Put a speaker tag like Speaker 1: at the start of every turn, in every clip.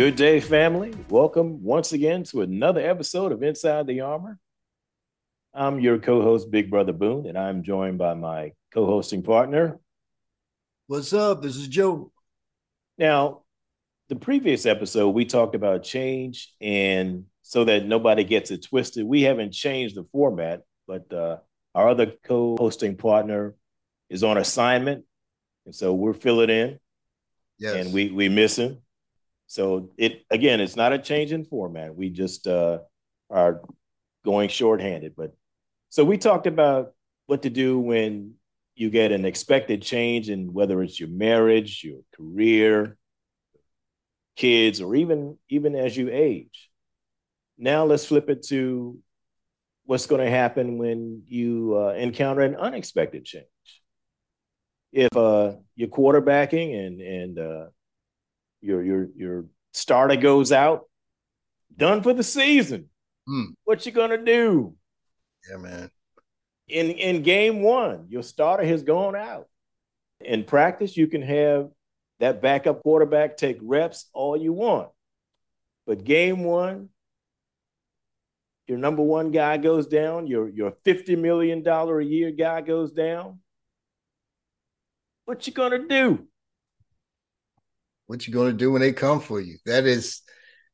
Speaker 1: Good day, family. Welcome once again to another episode of Inside the Armor. I'm your co host, Big Brother Boone, and I'm joined by my co hosting partner.
Speaker 2: What's up? This is Joe.
Speaker 1: Now, the previous episode, we talked about change, and so that nobody gets it twisted, we haven't changed the format, but uh, our other co hosting partner is on assignment. And so we're filling in. Yes. And we, we miss him. So it again, it's not a change in format. We just uh, are going shorthanded. But so we talked about what to do when you get an expected change in whether it's your marriage, your career, kids, or even even as you age. Now let's flip it to what's going to happen when you uh, encounter an unexpected change. If uh, you're quarterbacking and and uh, your your your starter goes out, done for the season. Mm. What you gonna do?
Speaker 2: Yeah, man.
Speaker 1: In in game one, your starter has gone out. In practice, you can have that backup quarterback take reps all you want. But game one, your number one guy goes down, your, your $50 million a year guy goes down. What you gonna do?
Speaker 2: What you're going to do when they come for you. That is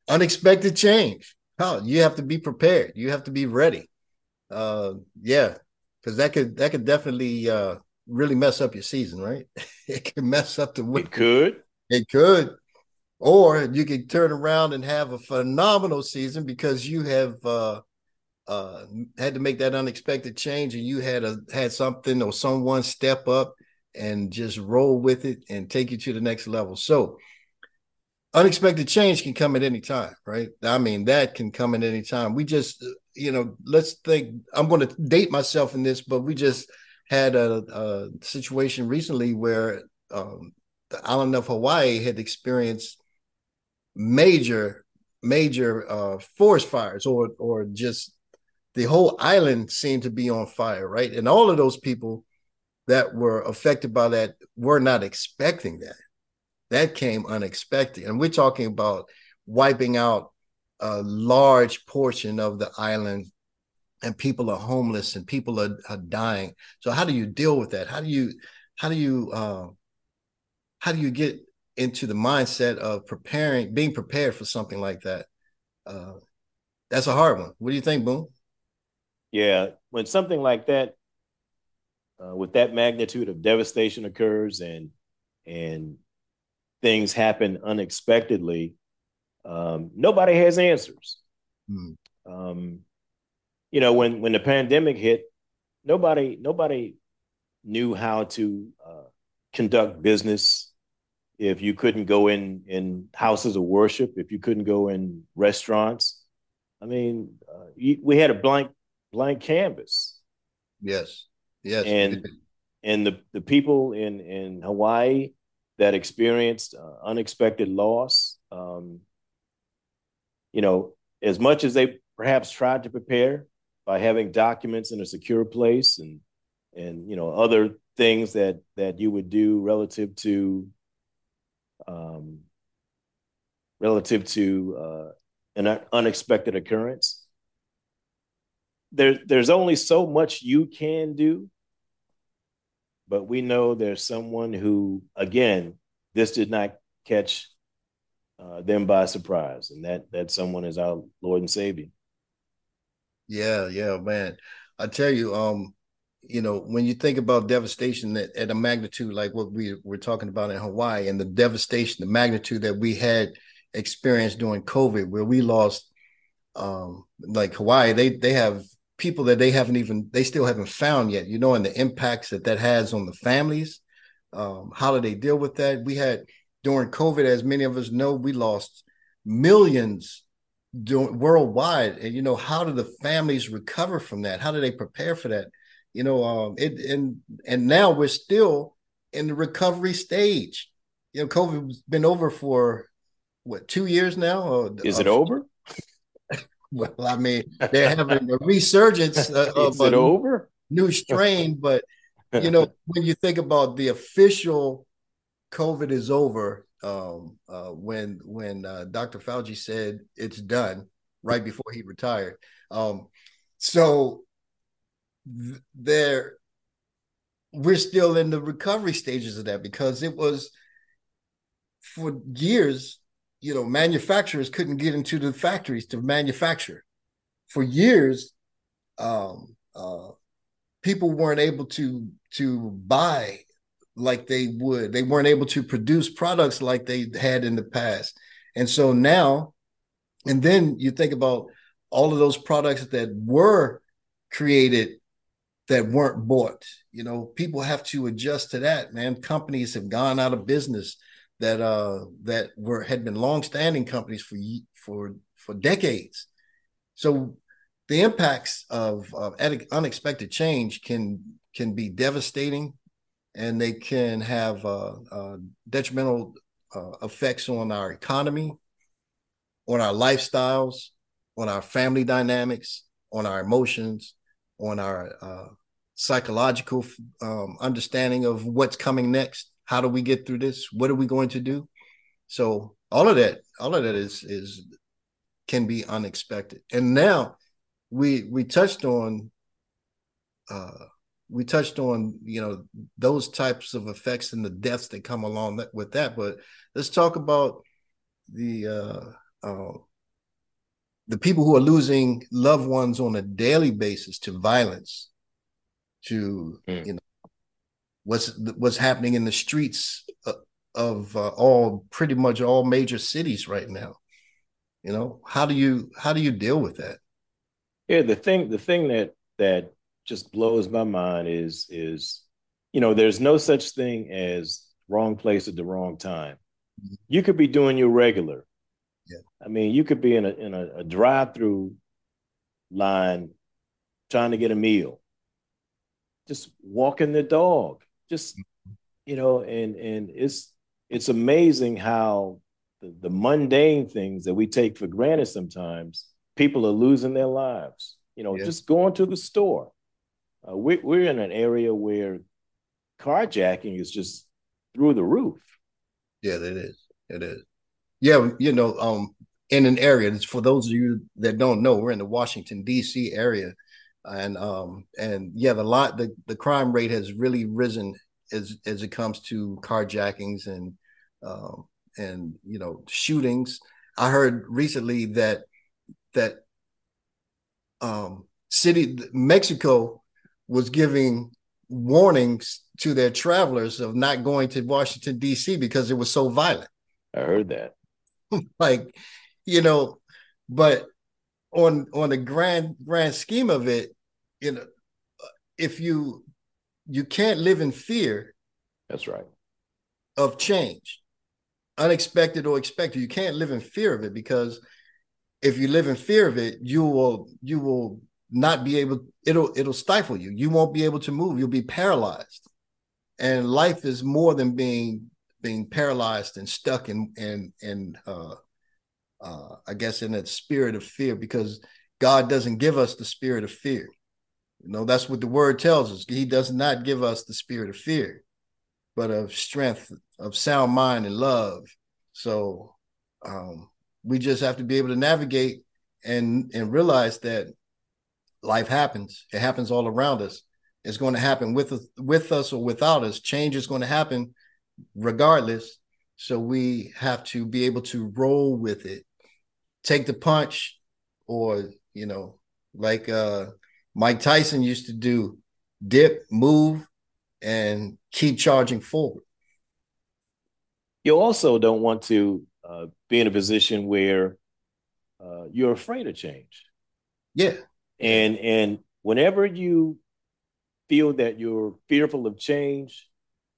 Speaker 2: unexpected change. Oh, you have to be prepared. You have to be ready. Uh, yeah, because that could that could definitely uh, really mess up your season, right? it can mess up the.
Speaker 1: Win. It could.
Speaker 2: It could. Or you could turn around and have a phenomenal season because you have uh, uh, had to make that unexpected change, and you had a had something or someone step up and just roll with it and take you to the next level. So unexpected change can come at any time, right? I mean, that can come at any time. We just, you know, let's think. I'm going to date myself in this, but we just had a, a situation recently where um, the island of Hawaii had experienced major, major uh, forest fires, or or just the whole island seemed to be on fire, right? And all of those people that were affected by that were not expecting that. That came unexpected. And we're talking about wiping out a large portion of the island and people are homeless and people are, are dying. So how do you deal with that? How do you how do you uh, how do you get into the mindset of preparing, being prepared for something like that? Uh, that's a hard one. What do you think, Boone?
Speaker 1: Yeah, when something like that uh, with that magnitude of devastation occurs and and things happen unexpectedly, um, nobody has answers. Mm. Um, you know, when when the pandemic hit, nobody nobody knew how to uh, conduct business. If you couldn't go in in houses of worship, if you couldn't go in restaurants, I mean, uh, we had a blank blank canvas.
Speaker 2: Yes. Yes.
Speaker 1: And and the, the people in, in Hawaii that experienced uh, unexpected loss, um, you know, as much as they perhaps tried to prepare by having documents in a secure place and and you know other things that that you would do relative to um, relative to uh, an unexpected occurrence. There, there's only so much you can do but we know there's someone who, again, this did not catch uh, them by surprise, and that that someone is our Lord and Savior.
Speaker 2: Yeah, yeah, man. I tell you, um, you know, when you think about devastation at, at a magnitude like what we were talking about in Hawaii, and the devastation, the magnitude that we had experienced during COVID, where we lost, um, like Hawaii, they they have people that they haven't even they still haven't found yet you know and the impacts that that has on the families um, how do they deal with that? We had during covid as many of us know we lost millions doing, worldwide and you know how do the families recover from that? How do they prepare for that? You know um it and and now we're still in the recovery stage. You know covid's been over for what two years now? Or,
Speaker 1: is it over
Speaker 2: well, I mean, they're having a resurgence uh,
Speaker 1: of a over?
Speaker 2: new strain, but you know, when you think about the official COVID is over, um, uh, when when uh, Dr. Fauci said it's done right before he retired. Um, so th- there, we're still in the recovery stages of that because it was for years. You know, manufacturers couldn't get into the factories to manufacture. For years, um, uh, people weren't able to to buy like they would. They weren't able to produce products like they had in the past. And so now, and then you think about all of those products that were created that weren't bought. You know, people have to adjust to that, man. Companies have gone out of business that uh that were had been long-standing companies for for for decades. So the impacts of, of unexpected change can can be devastating and they can have uh, uh, detrimental uh, effects on our economy, on our lifestyles, on our family dynamics, on our emotions, on our uh, psychological um, understanding of what's coming next. How do we get through this? What are we going to do? So all of that, all of that is is can be unexpected. And now we we touched on uh, we touched on you know those types of effects and the deaths that come along that, with that but let's talk about the uh, uh, the people who are losing loved ones on a daily basis to violence to mm. you know what's what's happening in the streets uh, of uh, all pretty much all major cities right now. You know how do you how do you deal with that?
Speaker 1: Yeah the thing the thing that that just blows my mind is is you know there's no such thing as wrong place at the wrong time. Mm-hmm. you could be doing your regular. Yeah. I mean you could be in a in a, a drive-through line trying to get a meal. Just walking the dog just mm-hmm. you know and and it's it's amazing how the, the mundane things that we take for granted sometimes people are losing their lives you know just going to the store uh, we, we're in an area where carjacking is just through the roof.
Speaker 2: Yeah, it is. It is. Yeah, you know, um, in an area. For those of you that don't know, we're in the Washington D.C. area, and um, and yeah, the lot the the crime rate has really risen as as it comes to carjackings and um, and you know shootings. I heard recently that that um, city Mexico was giving warnings to their travelers of not going to Washington D.C. because it was so violent.
Speaker 1: I heard that.
Speaker 2: like, you know, but on on the grand grand scheme of it, you know, if you you can't live in fear.
Speaker 1: That's right.
Speaker 2: Of change, unexpected or expected. You can't live in fear of it because if you live in fear of it, you will you will not be able it'll it'll stifle you you won't be able to move you'll be paralyzed and life is more than being being paralyzed and stuck in in in uh uh i guess in that spirit of fear because god doesn't give us the spirit of fear you know that's what the word tells us he does not give us the spirit of fear but of strength of sound mind and love so um we just have to be able to navigate and and realize that life happens. It happens all around us. It's going to happen with us, with us or without us. Change is going to happen regardless. So we have to be able to roll with it, take the punch, or you know, like uh, Mike Tyson used to do, dip, move, and keep charging forward.
Speaker 1: You also don't want to uh, be in a position where uh, you're afraid of change.
Speaker 2: Yeah,
Speaker 1: and and whenever you feel that you're fearful of change,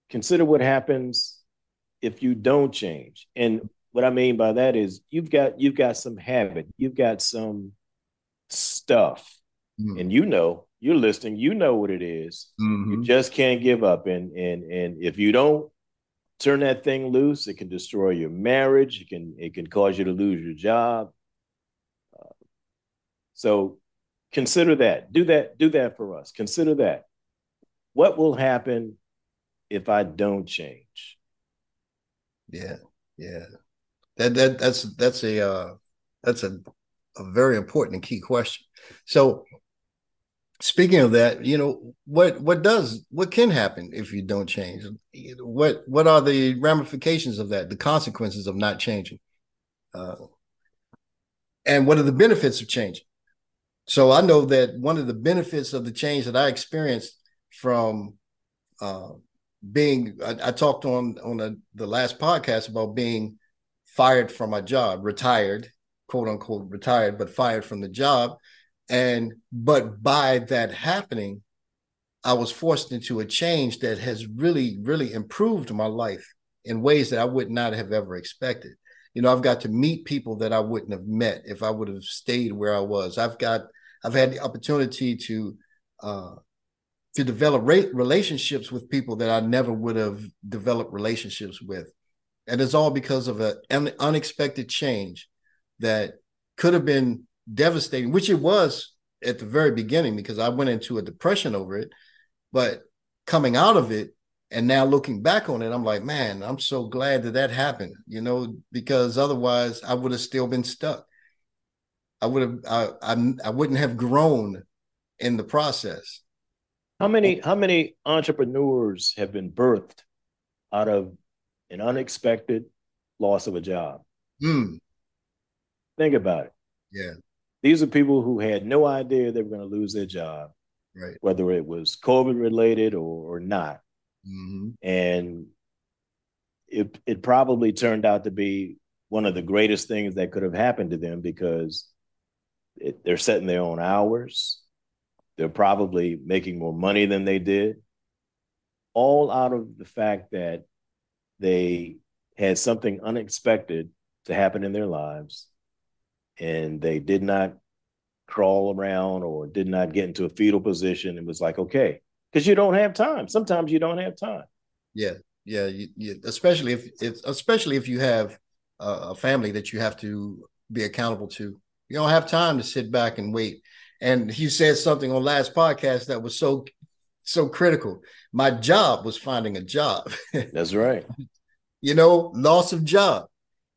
Speaker 1: consider what happens if you don't change. And what I mean by that is you've got you've got some habit, you've got some stuff, mm-hmm. and you know you're listening, you know what it is. Mm-hmm. You just can't give up. And and and if you don't turn that thing loose, it can destroy your marriage. It can it can cause you to lose your job. Uh, so Consider that. Do that. Do that for us. Consider that. What will happen if I don't change?
Speaker 2: Yeah. Yeah, that that that's that's a uh, that's a a very important and key question. So, speaking of that, you know what what does what can happen if you don't change? What what are the ramifications of that? The consequences of not changing, uh, and what are the benefits of changing? So I know that one of the benefits of the change that I experienced from uh, being I, I, talked on on the, the last podcast about being fired from my job, retired, quote unquote retired, but fired from the job. And but by that happening, I was forced into a change that has really, really improved my life in ways that I would not have ever expected. You know, I've got to meet people that I wouldn't have met if I would have stayed where I was. I've got, I've had the opportunity to uh, to develop relationships with people that I never would have developed relationships with. And it's all because of an unexpected change that could have been devastating, which it was at the very beginning because I went into a depression over it. But coming out of it and now looking back on it, I'm like, man, I'm so glad that that happened, you know, because otherwise I would have still been stuck. I would have, I, I, I wouldn't have grown in the process.
Speaker 1: How many how many entrepreneurs have been birthed out of an unexpected loss of a job?
Speaker 2: Mm.
Speaker 1: Think about it.
Speaker 2: Yeah.
Speaker 1: These are people who had no idea they were going to lose their job,
Speaker 2: right?
Speaker 1: Whether it was COVID related or, or not.
Speaker 2: Mm-hmm.
Speaker 1: And it it probably turned out to be one of the greatest things that could have happened to them because it, they're setting their own hours. They're probably making more money than they did, all out of the fact that they had something unexpected to happen in their lives and they did not crawl around or did not get into a fetal position and was like, okay, because you don't have time. Sometimes you don't have time.
Speaker 2: Yeah, yeah, you, you, especially if it's especially if you have a family that you have to be accountable to. You don't have time to sit back and wait and he said something on last podcast that was so so critical. My job was finding a job.
Speaker 1: That's right.
Speaker 2: you know, loss of job.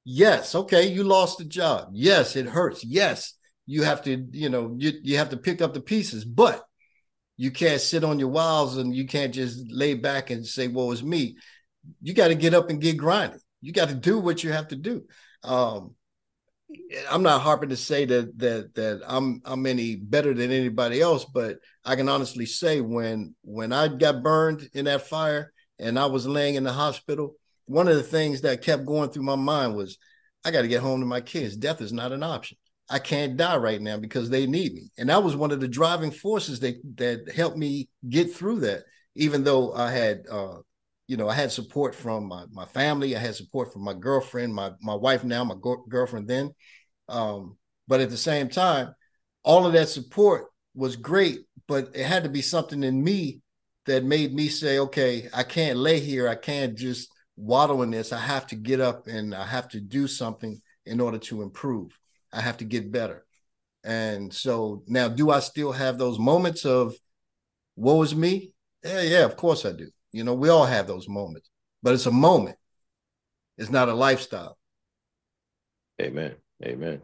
Speaker 2: Yes, okay, you lost a job. Yes, it hurts. Yes, you have to, you know, you, you have to pick up the pieces, but you can't sit on your wiles and you can't just lay back and say, well, it's me. You got to get up and get grinding. You got to do what you have to do. Um, I'm not harping to say that that that I'm I'm any better than anybody else, but I can honestly say when when I got burned in that fire and I was laying in the hospital, one of the things that kept going through my mind was I got to get home to my kids. Death is not an option. I can't die right now because they need me. And that was one of the driving forces that that helped me get through that. Even though I had uh, you know, I had support from my, my family. I had support from my girlfriend, my my wife now, my go- girlfriend then. Um, but at the same time, all of that support was great, but it had to be something in me that made me say, okay, I can't lay here. I can't just in this. I have to get up and I have to do something in order to improve. I have to get better. And so now, do I still have those moments of woe is me? Yeah, yeah, of course I do. You know, we all have those moments, but it's a moment. It's not a lifestyle.
Speaker 1: Amen. Amen.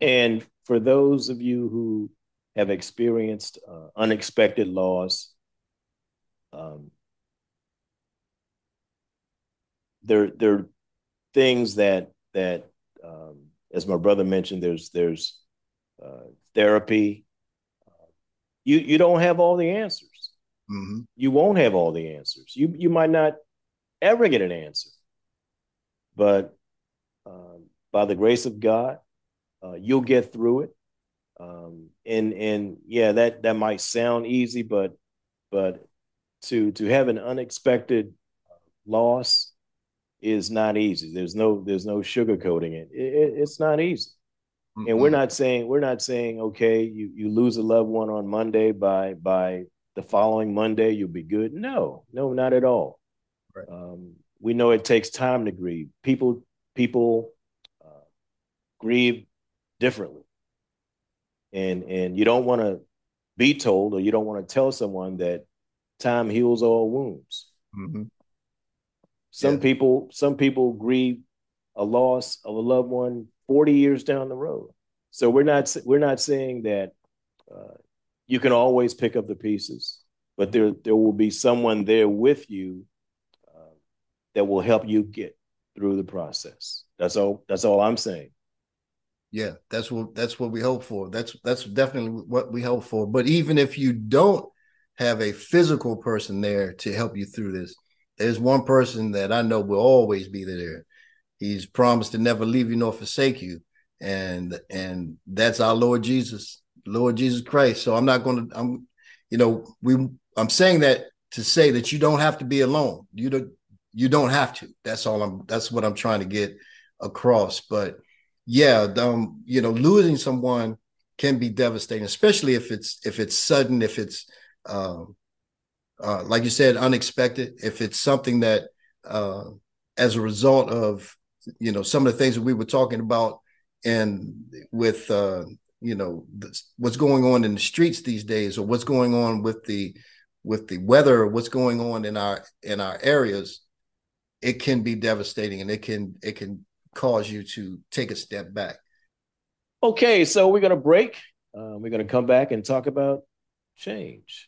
Speaker 1: And for those of you who have experienced uh, unexpected loss, um, there there are things that that um, as my brother mentioned, there's there's uh, therapy. You you don't have all the answers.
Speaker 2: Mm-hmm.
Speaker 1: You won't have all the answers. You you might not ever get an answer, but um, by the grace of God, uh, you'll get through it. Um, and and yeah, that that might sound easy, but but to to have an unexpected loss is not easy. There's no there's no sugarcoating it. it, it it's not easy. Mm-hmm. And we're not saying we're not saying okay, you you lose a loved one on Monday by by the following Monday you'll be good. No, no, not at all.
Speaker 2: Right.
Speaker 1: Um, we know it takes time to grieve. People people uh, grieve differently, and and you don't want to be told or you don't want to tell someone that time heals all wounds.
Speaker 2: Mm-hmm.
Speaker 1: Some yeah. people some people grieve a loss of a loved one 40 years down the road. So we're not we're not saying that uh, you can always pick up the pieces, but there there will be someone there with you uh, that will help you get through the process. That's all. That's all I'm saying.
Speaker 2: Yeah, that's what that's what we hope for. That's that's definitely what we hope for. But even if you don't have a physical person there to help you through this, there's one person that I know will always be there. He's promised to never leave you nor forsake you, and and that's our Lord Jesus, Lord Jesus Christ. So I'm not going to. I'm, you know, we. I'm saying that to say that you don't have to be alone. You don't. You don't have to. That's all I'm. That's what I'm trying to get across. But yeah, um, you know, losing someone can be devastating, especially if it's if it's sudden, if it's um, uh, like you said, unexpected. If it's something that, uh, as a result of you know some of the things that we were talking about, and with uh, you know what's going on in the streets these days, or what's going on with the with the weather, or what's going on in our in our areas, it can be devastating, and it can it can cause you to take a step back.
Speaker 1: Okay, so we're to break. Uh, we're to come back and talk about change.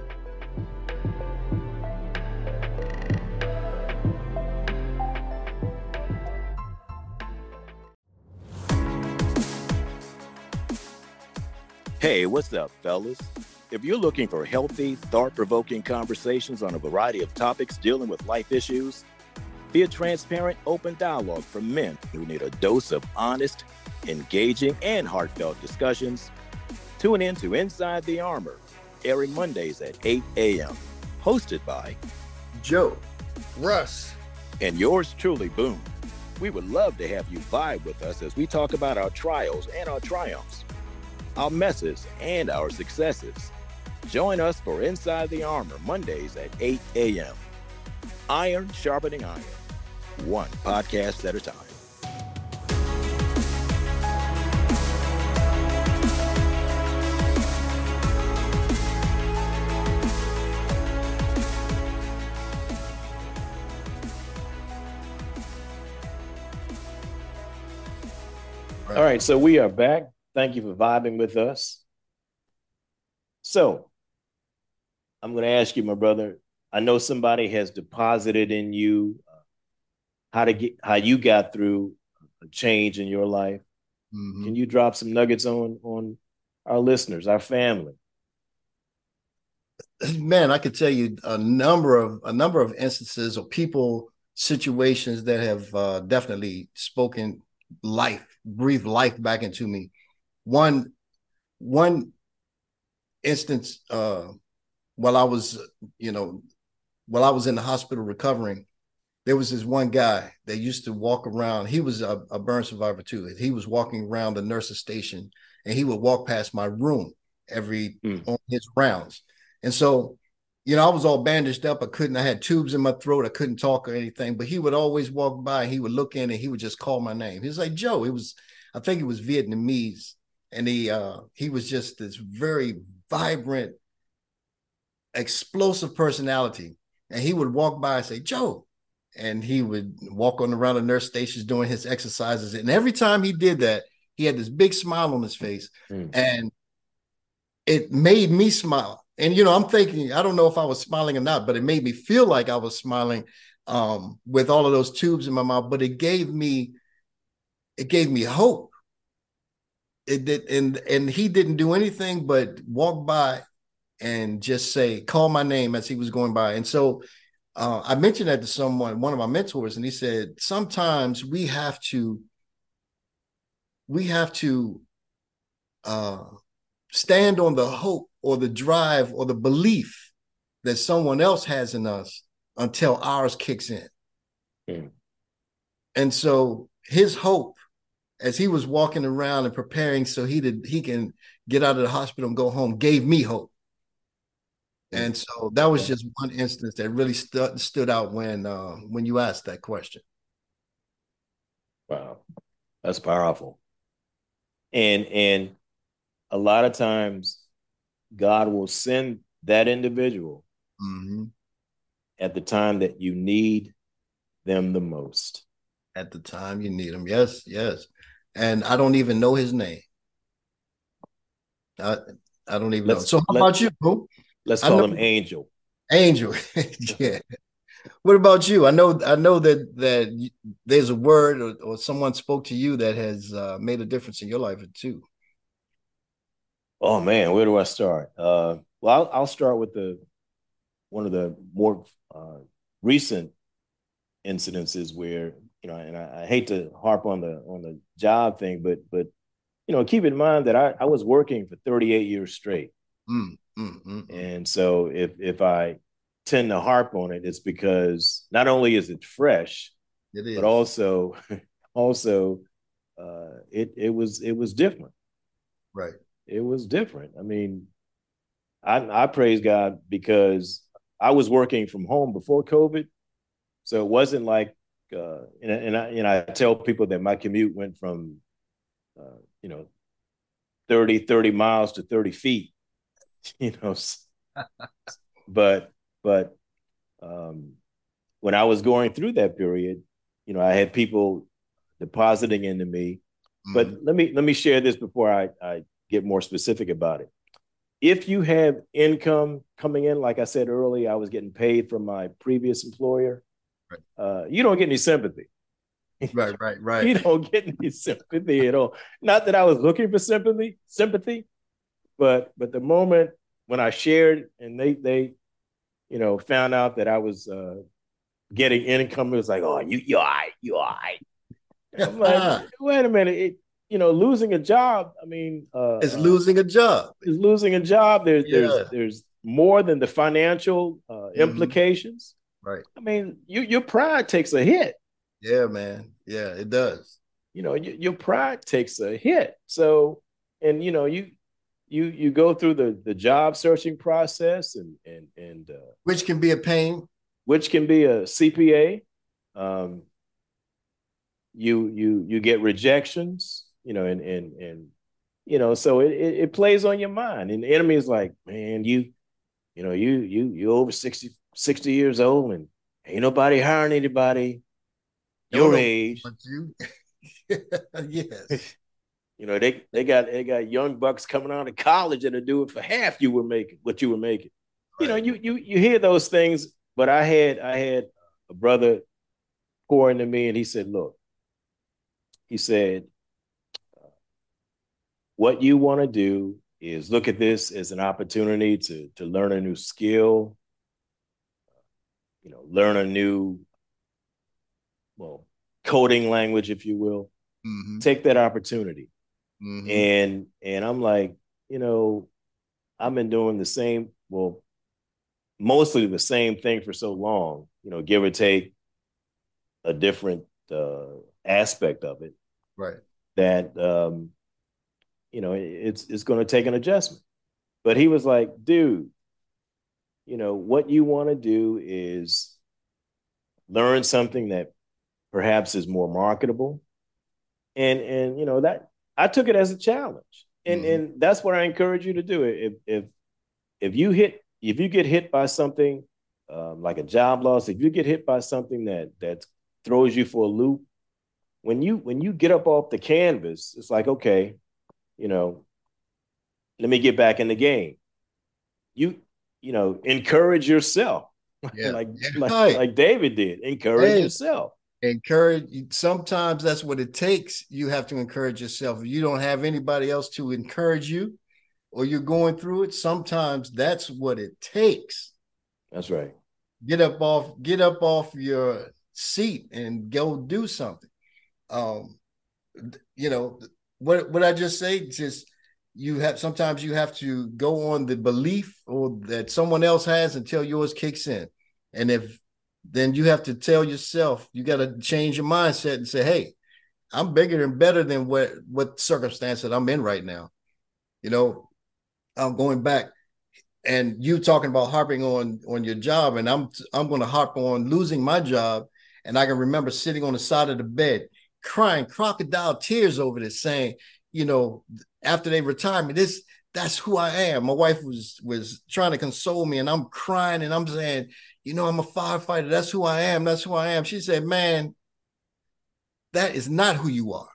Speaker 3: Hey, what's up, fellas? If you're looking for healthy, thought provoking conversations on a variety of topics dealing with life issues, be a transparent, open dialogue for men who need a dose of honest, engaging, and heartfelt discussions. Tune in to Inside the Armor, airing Mondays at 8 a.m. Hosted by
Speaker 2: Joe, Russ,
Speaker 3: and yours truly, Boone. We would love to have you vibe with us as we talk about our trials and our triumphs, our messes and our successes. Join us for Inside the Armor Mondays at 8 a.m. Iron sharpening iron one podcast at a time.
Speaker 1: All right, so we are back. Thank you for vibing with us. So, I'm going to ask you, my brother. I know somebody has deposited in you how to get how you got through a change in your life. Mm-hmm. Can you drop some nuggets on on our listeners, our family?
Speaker 2: Man, I could tell you a number of a number of instances of people situations that have uh, definitely spoken life, breathed life back into me. One one instance uh, while I was, you know, while I was in the hospital recovering, there was this one guy that used to walk around. He was a, a burn survivor too. He was walking around the nurse's station and he would walk past my room every mm. on his rounds. And so, you know, I was all bandaged up. I couldn't, I had tubes in my throat. I couldn't talk or anything, but he would always walk by. He would look in and he would just call my name. He was like, Joe, it was, I think it was Vietnamese. And he, uh, he was just this very vibrant, explosive personality. And he would walk by and say, Joe, and he would walk on around the nurse stations doing his exercises. And every time he did that, he had this big smile on his face, mm. and it made me smile. And you know, I'm thinking, I don't know if I was smiling or not, but it made me feel like I was smiling um, with all of those tubes in my mouth. But it gave me, it gave me hope it did, and and he didn't do anything but walk by and just say, "Call my name" as he was going by. And so, uh, I mentioned that to someone, one of my mentors, and he said, "Sometimes we have to, we have to uh, stand on the hope or the drive or the belief that someone else has in us until ours kicks in." Mm. And so, his hope as he was walking around and preparing so he did he can get out of the hospital and go home gave me hope. And so that was just one instance that really stu- stood out when uh, when you asked that question.
Speaker 1: Wow. That's powerful. And and a lot of times god will send that individual mm-hmm. at the time that you need them the most.
Speaker 2: At the time you need them. Yes yes and I don't even know his name. I I don't even let's, know. So how about you? Bro?
Speaker 1: Let's call him Angel.
Speaker 2: Angel, yeah. What about you? I know I know that that there's a word or, or someone spoke to you that has uh, made a difference in your life too.
Speaker 1: Oh man, where do I start? Uh, well, I'll, I'll, start with the one of the more uh, recent incidences where you know, and I, I, hate to harp on the on the job thing, but but you know, keep in mind that I, I was working for 38 years straight. Mm, mm, mm, mm, and so if if I tend to harp on it, it's because not only is it fresh, it is. but also also uh, it it was it was different.
Speaker 2: Right.
Speaker 1: It was different. I mean, I I praise God because I was working from home before COVID. So it wasn't like uh, and, and I and I tell people that my commute went from uh, you know 30 30 miles to 30 feet you know but but um, when I was going through that period you know I had people depositing into me mm-hmm. but let me let me share this before I, I get more specific about it if you have income coming in like I said earlier I was getting paid from my previous employer uh, you don't get any sympathy.
Speaker 2: Right, right, right.
Speaker 1: you don't get any sympathy at all. Not that I was looking for sympathy, sympathy, but but the moment when I shared and they they, you know, found out that I was uh, getting income, it was like, oh, you you all right, you all right. I'm like, wait a minute, it, you know, losing a job. I mean, uh,
Speaker 2: it's losing a job.
Speaker 1: It's losing a job. There's yeah. there's there's more than the financial uh, mm-hmm. implications.
Speaker 2: Right.
Speaker 1: I mean, you your pride takes a hit.
Speaker 2: Yeah, man. Yeah, it does.
Speaker 1: You know, you, your pride takes a hit. So, and you know, you you you go through the the job searching process and and and uh,
Speaker 2: which can be a pain.
Speaker 1: Which can be a CPA. Um, you you you get rejections. You know, and and and you know, so it, it, it plays on your mind. And the enemy is like, man, you you know, you you you over 60 60 years old and ain't nobody hiring anybody your age. But you, yes. you know, they they got they got young bucks coming out of college that'll do it for half you were making what you were making. Right. You know, you you you hear those things, but I had I had a brother pour into me and he said, look, he said, what you want to do is look at this as an opportunity to to learn a new skill you know, learn a new, well, coding language, if you will. Mm-hmm. Take that opportunity. Mm-hmm. And and I'm like, you know, I've been doing the same, well, mostly the same thing for so long, you know, give or take a different uh, aspect of it.
Speaker 2: Right.
Speaker 1: That um, you know, it's it's going to take an adjustment. But he was like, dude, you know, what you want to do is learn something that perhaps is more marketable. And and you know that I took it as a challenge. And mm-hmm. and that's what I encourage you to do. If if if you hit if you get hit by something um, like a job loss, if you get hit by something that that throws you for a loop, when you when you get up off the canvas, it's like okay, you know, let me get back in the game. You you know, encourage yourself. Yeah. like, yeah. like, like David did. Encourage hey. yourself.
Speaker 2: encourage sometimes that's what it takes you have to encourage yourself if you don't have anybody else to encourage you or you're going through it sometimes that's what it takes
Speaker 1: that's right
Speaker 2: get up off get up off your seat and go do something um you know what what i just say just you have sometimes you have to go on the belief or that someone else has until yours kicks in and if then you have to tell yourself you got to change your mindset and say, "Hey, I'm bigger and better than what what circumstance that I'm in right now." You know, I'm going back, and you talking about harping on on your job, and I'm I'm going to harp on losing my job, and I can remember sitting on the side of the bed crying crocodile tears over this, saying, you know, after they retire me, this that's who I am. My wife was was trying to console me, and I'm crying, and I'm saying, you know, I'm a firefighter. That's who I am. That's who I am. She said, man, that is not who you are.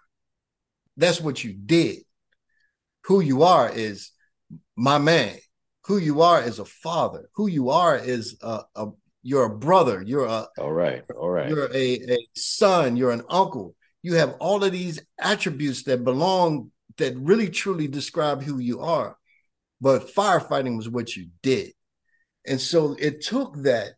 Speaker 2: That's what you did. Who you are is my man. Who you are is a father. Who you are is a, a you're a brother. You're a
Speaker 1: all right. All right.
Speaker 2: You're a, a son. You're an uncle. You have all of these attributes that belong that really truly describe who you are. But firefighting was what you did. And so it took that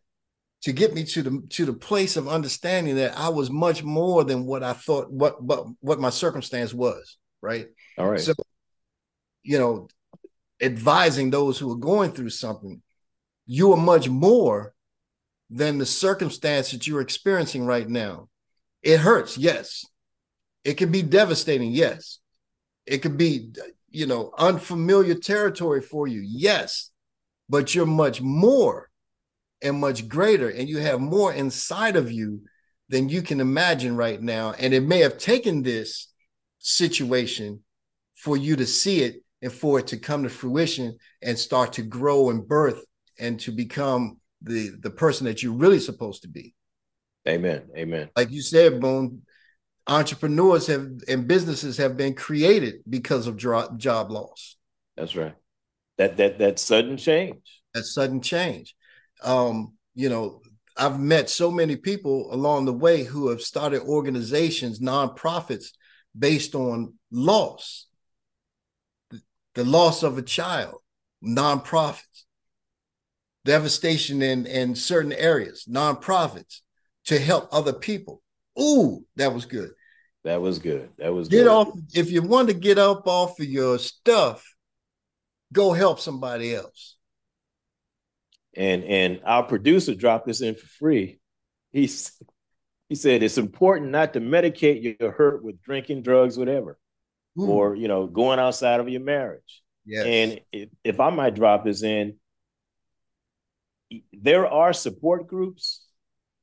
Speaker 2: to get me to the to the place of understanding that I was much more than what I thought what what what my circumstance was, right?
Speaker 1: All right.
Speaker 2: So you know, advising those who are going through something, you are much more than the circumstance that you're experiencing right now. It hurts, yes. It can be devastating, yes. It could be, you know, unfamiliar territory for you, yes but you're much more and much greater, and you have more inside of you than you can imagine right now. And it may have taken this situation for you to see it and for it to come to fruition and start to grow and birth and to become the the person that you're really supposed to be.
Speaker 1: Amen. Amen.
Speaker 2: Like you said, Boone, entrepreneurs have and businesses have been created because of job loss.
Speaker 1: That's right that that that sudden change.
Speaker 2: That sudden change. Um, you know, I've met so many people along the way who have started organizations, nonprofits, based on loss, the loss of a child, nonprofits, devastation in in certain areas, nonprofits, to help other people. Ooh, that was good.
Speaker 1: That was good. That was
Speaker 2: get
Speaker 1: good.
Speaker 2: off if you want to get up off of your stuff go help somebody else.
Speaker 1: And and our producer dropped this in for free. He's he said it's important not to medicate your hurt with drinking, drugs, whatever, Ooh. or you know, going outside of your marriage.
Speaker 2: Yes.
Speaker 1: And if, if I might drop this in, there are support groups,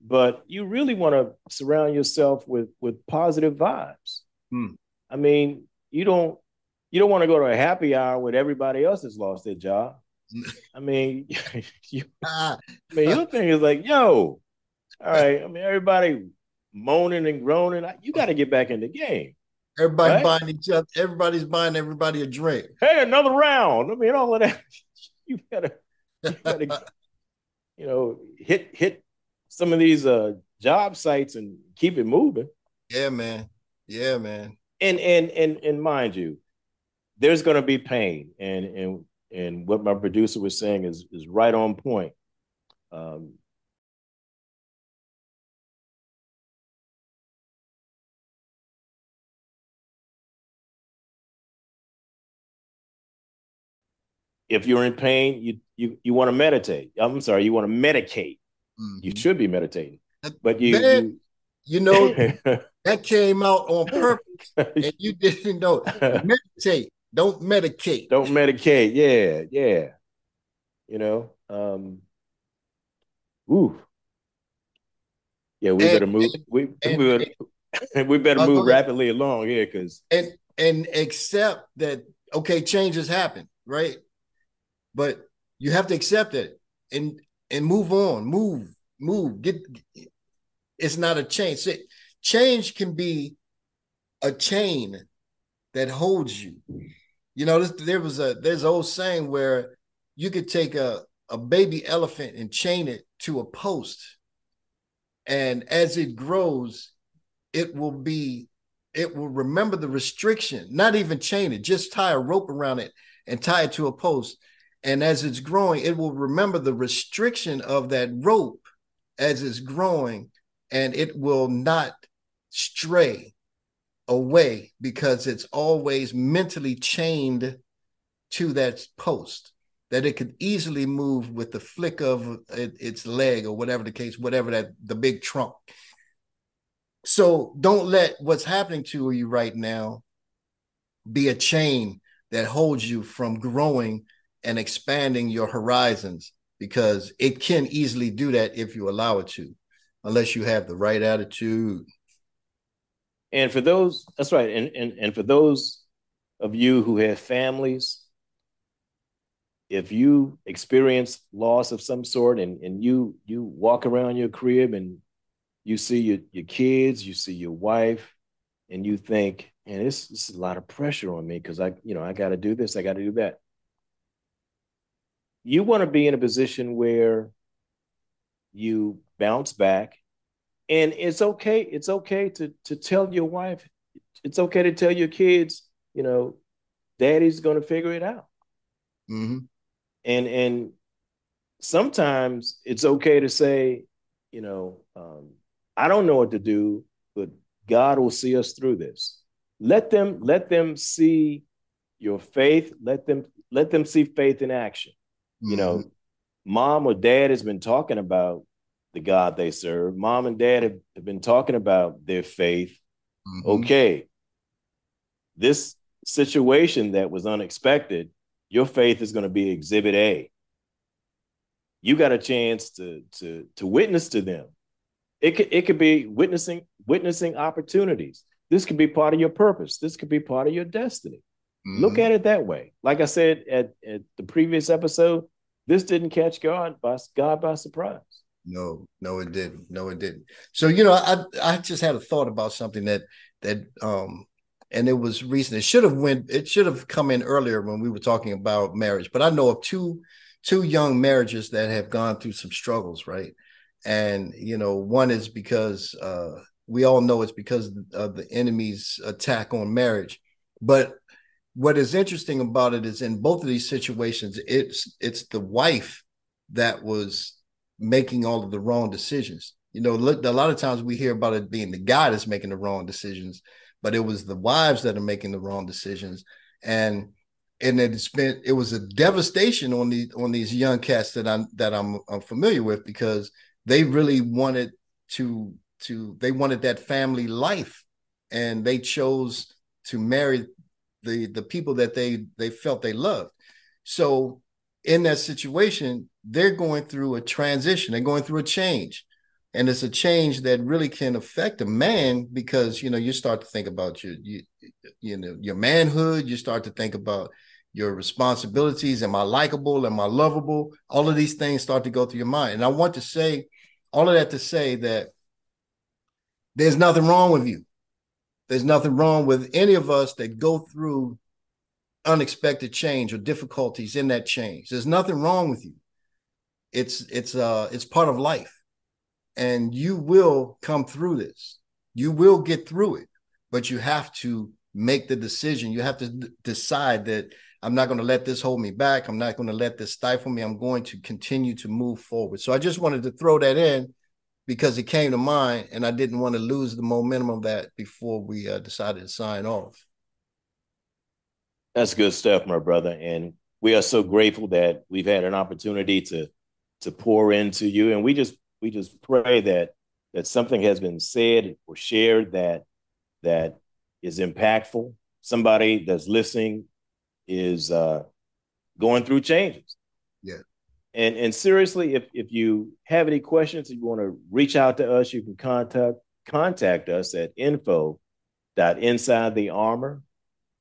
Speaker 1: but you really want to surround yourself with with positive vibes.
Speaker 2: Hmm.
Speaker 1: I mean, you don't you don't want to go to a happy hour when everybody else has lost their job. I mean, you, I mean, your thing is like, yo, all right. I mean, everybody moaning and groaning. You got to get back in the game.
Speaker 2: Everybody right? buying each other. Everybody's buying everybody a drink.
Speaker 1: Hey, another round. I mean, all of that. You gotta, you gotta, you know, hit hit some of these uh job sites and keep it moving.
Speaker 2: Yeah, man. Yeah, man.
Speaker 1: And and and and mind you, there's going to be pain, and and and what my producer was saying is is right on point. Um, if you're in pain, you you you want to meditate. I'm sorry, you want to medicate. Mm-hmm. You should be meditating, but you
Speaker 2: Man, you, you know that came out on purpose, and you didn't know. Meditate. Don't medicate.
Speaker 1: Don't medicate. Yeah, yeah. You know, um, ooh. Yeah, we and, better move. And, we and, we better, we better uh, move rapidly along here, because
Speaker 2: and and accept that okay, changes happen, right? But you have to accept it and and move on, move, move. Get it's not a change. Change can be a chain that holds you. You know, there was a there's an old saying where you could take a a baby elephant and chain it to a post, and as it grows, it will be, it will remember the restriction, not even chain it, just tie a rope around it and tie it to a post. And as it's growing, it will remember the restriction of that rope as it's growing, and it will not stray away because it's always mentally chained to that post that it could easily move with the flick of its leg or whatever the case whatever that the big trunk. So don't let what's happening to you right now be a chain that holds you from growing and expanding your horizons because it can easily do that if you allow it to unless you have the right attitude
Speaker 1: and for those, that's right. And, and, and for those of you who have families, if you experience loss of some sort and, and you you walk around your crib and you see your, your kids, you see your wife, and you think, and this, this is a lot of pressure on me because I, you know, I got to do this, I got to do that. You want to be in a position where you bounce back and it's okay it's okay to to tell your wife it's okay to tell your kids you know daddy's going to figure it out mm-hmm. and and sometimes it's okay to say you know um, i don't know what to do but god will see us through this let them let them see your faith let them let them see faith in action. You know mm-hmm. mom or dad has been talking about the God they serve. Mom and dad have, have been talking about their faith. Mm-hmm. Okay, this situation that was unexpected, your faith is going to be exhibit A. You got a chance to to to witness to them. It could it could be witnessing witnessing opportunities. This could be part of your purpose. This could be part of your destiny. Mm-hmm. Look at it that way. Like I said at, at the previous episode, this didn't catch God by God by surprise.
Speaker 2: No, no, it didn't. No, it didn't. So you know, I I just had a thought about something that that um and it was recent. It should have went. It should have come in earlier when we were talking about marriage. But I know of two two young marriages that have gone through some struggles, right? And you know, one is because uh, we all know it's because of the enemy's attack on marriage. But what is interesting about it is in both of these situations, it's it's the wife that was making all of the wrong decisions. You know, look, a lot of times we hear about it being the guy that's making the wrong decisions, but it was the wives that are making the wrong decisions. And and it's been it was a devastation on the on these young cats that I'm that I'm, I'm familiar with because they really wanted to to they wanted that family life and they chose to marry the the people that they they felt they loved. So in that situation, they're going through a transition, they're going through a change. And it's a change that really can affect a man because you know you start to think about your you, you know your manhood, you start to think about your responsibilities. Am I likable? Am I lovable? All of these things start to go through your mind. And I want to say all of that to say that there's nothing wrong with you. There's nothing wrong with any of us that go through unexpected change or difficulties in that change. There's nothing wrong with you. It's it's uh it's part of life. And you will come through this. You will get through it, but you have to make the decision. You have to d- decide that I'm not going to let this hold me back. I'm not going to let this stifle me. I'm going to continue to move forward. So I just wanted to throw that in because it came to mind and I didn't want to lose the momentum of that before we uh, decided to sign off.
Speaker 1: That's good stuff, my brother. And we are so grateful that we've had an opportunity to to pour into you. And we just we just pray that that something has been said or shared that that is impactful. Somebody that's listening is uh, going through changes. And and seriously, if if you have any questions, if you want to reach out to us, you can contact contact us at info dot inside the armor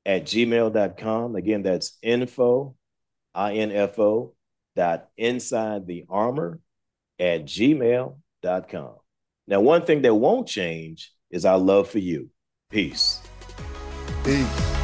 Speaker 1: at gmail.com. Again, that's info, I-N-F-O, dot inside the armor at gmail.com. Now, one thing that won't change is our love for you. Peace.
Speaker 2: Peace.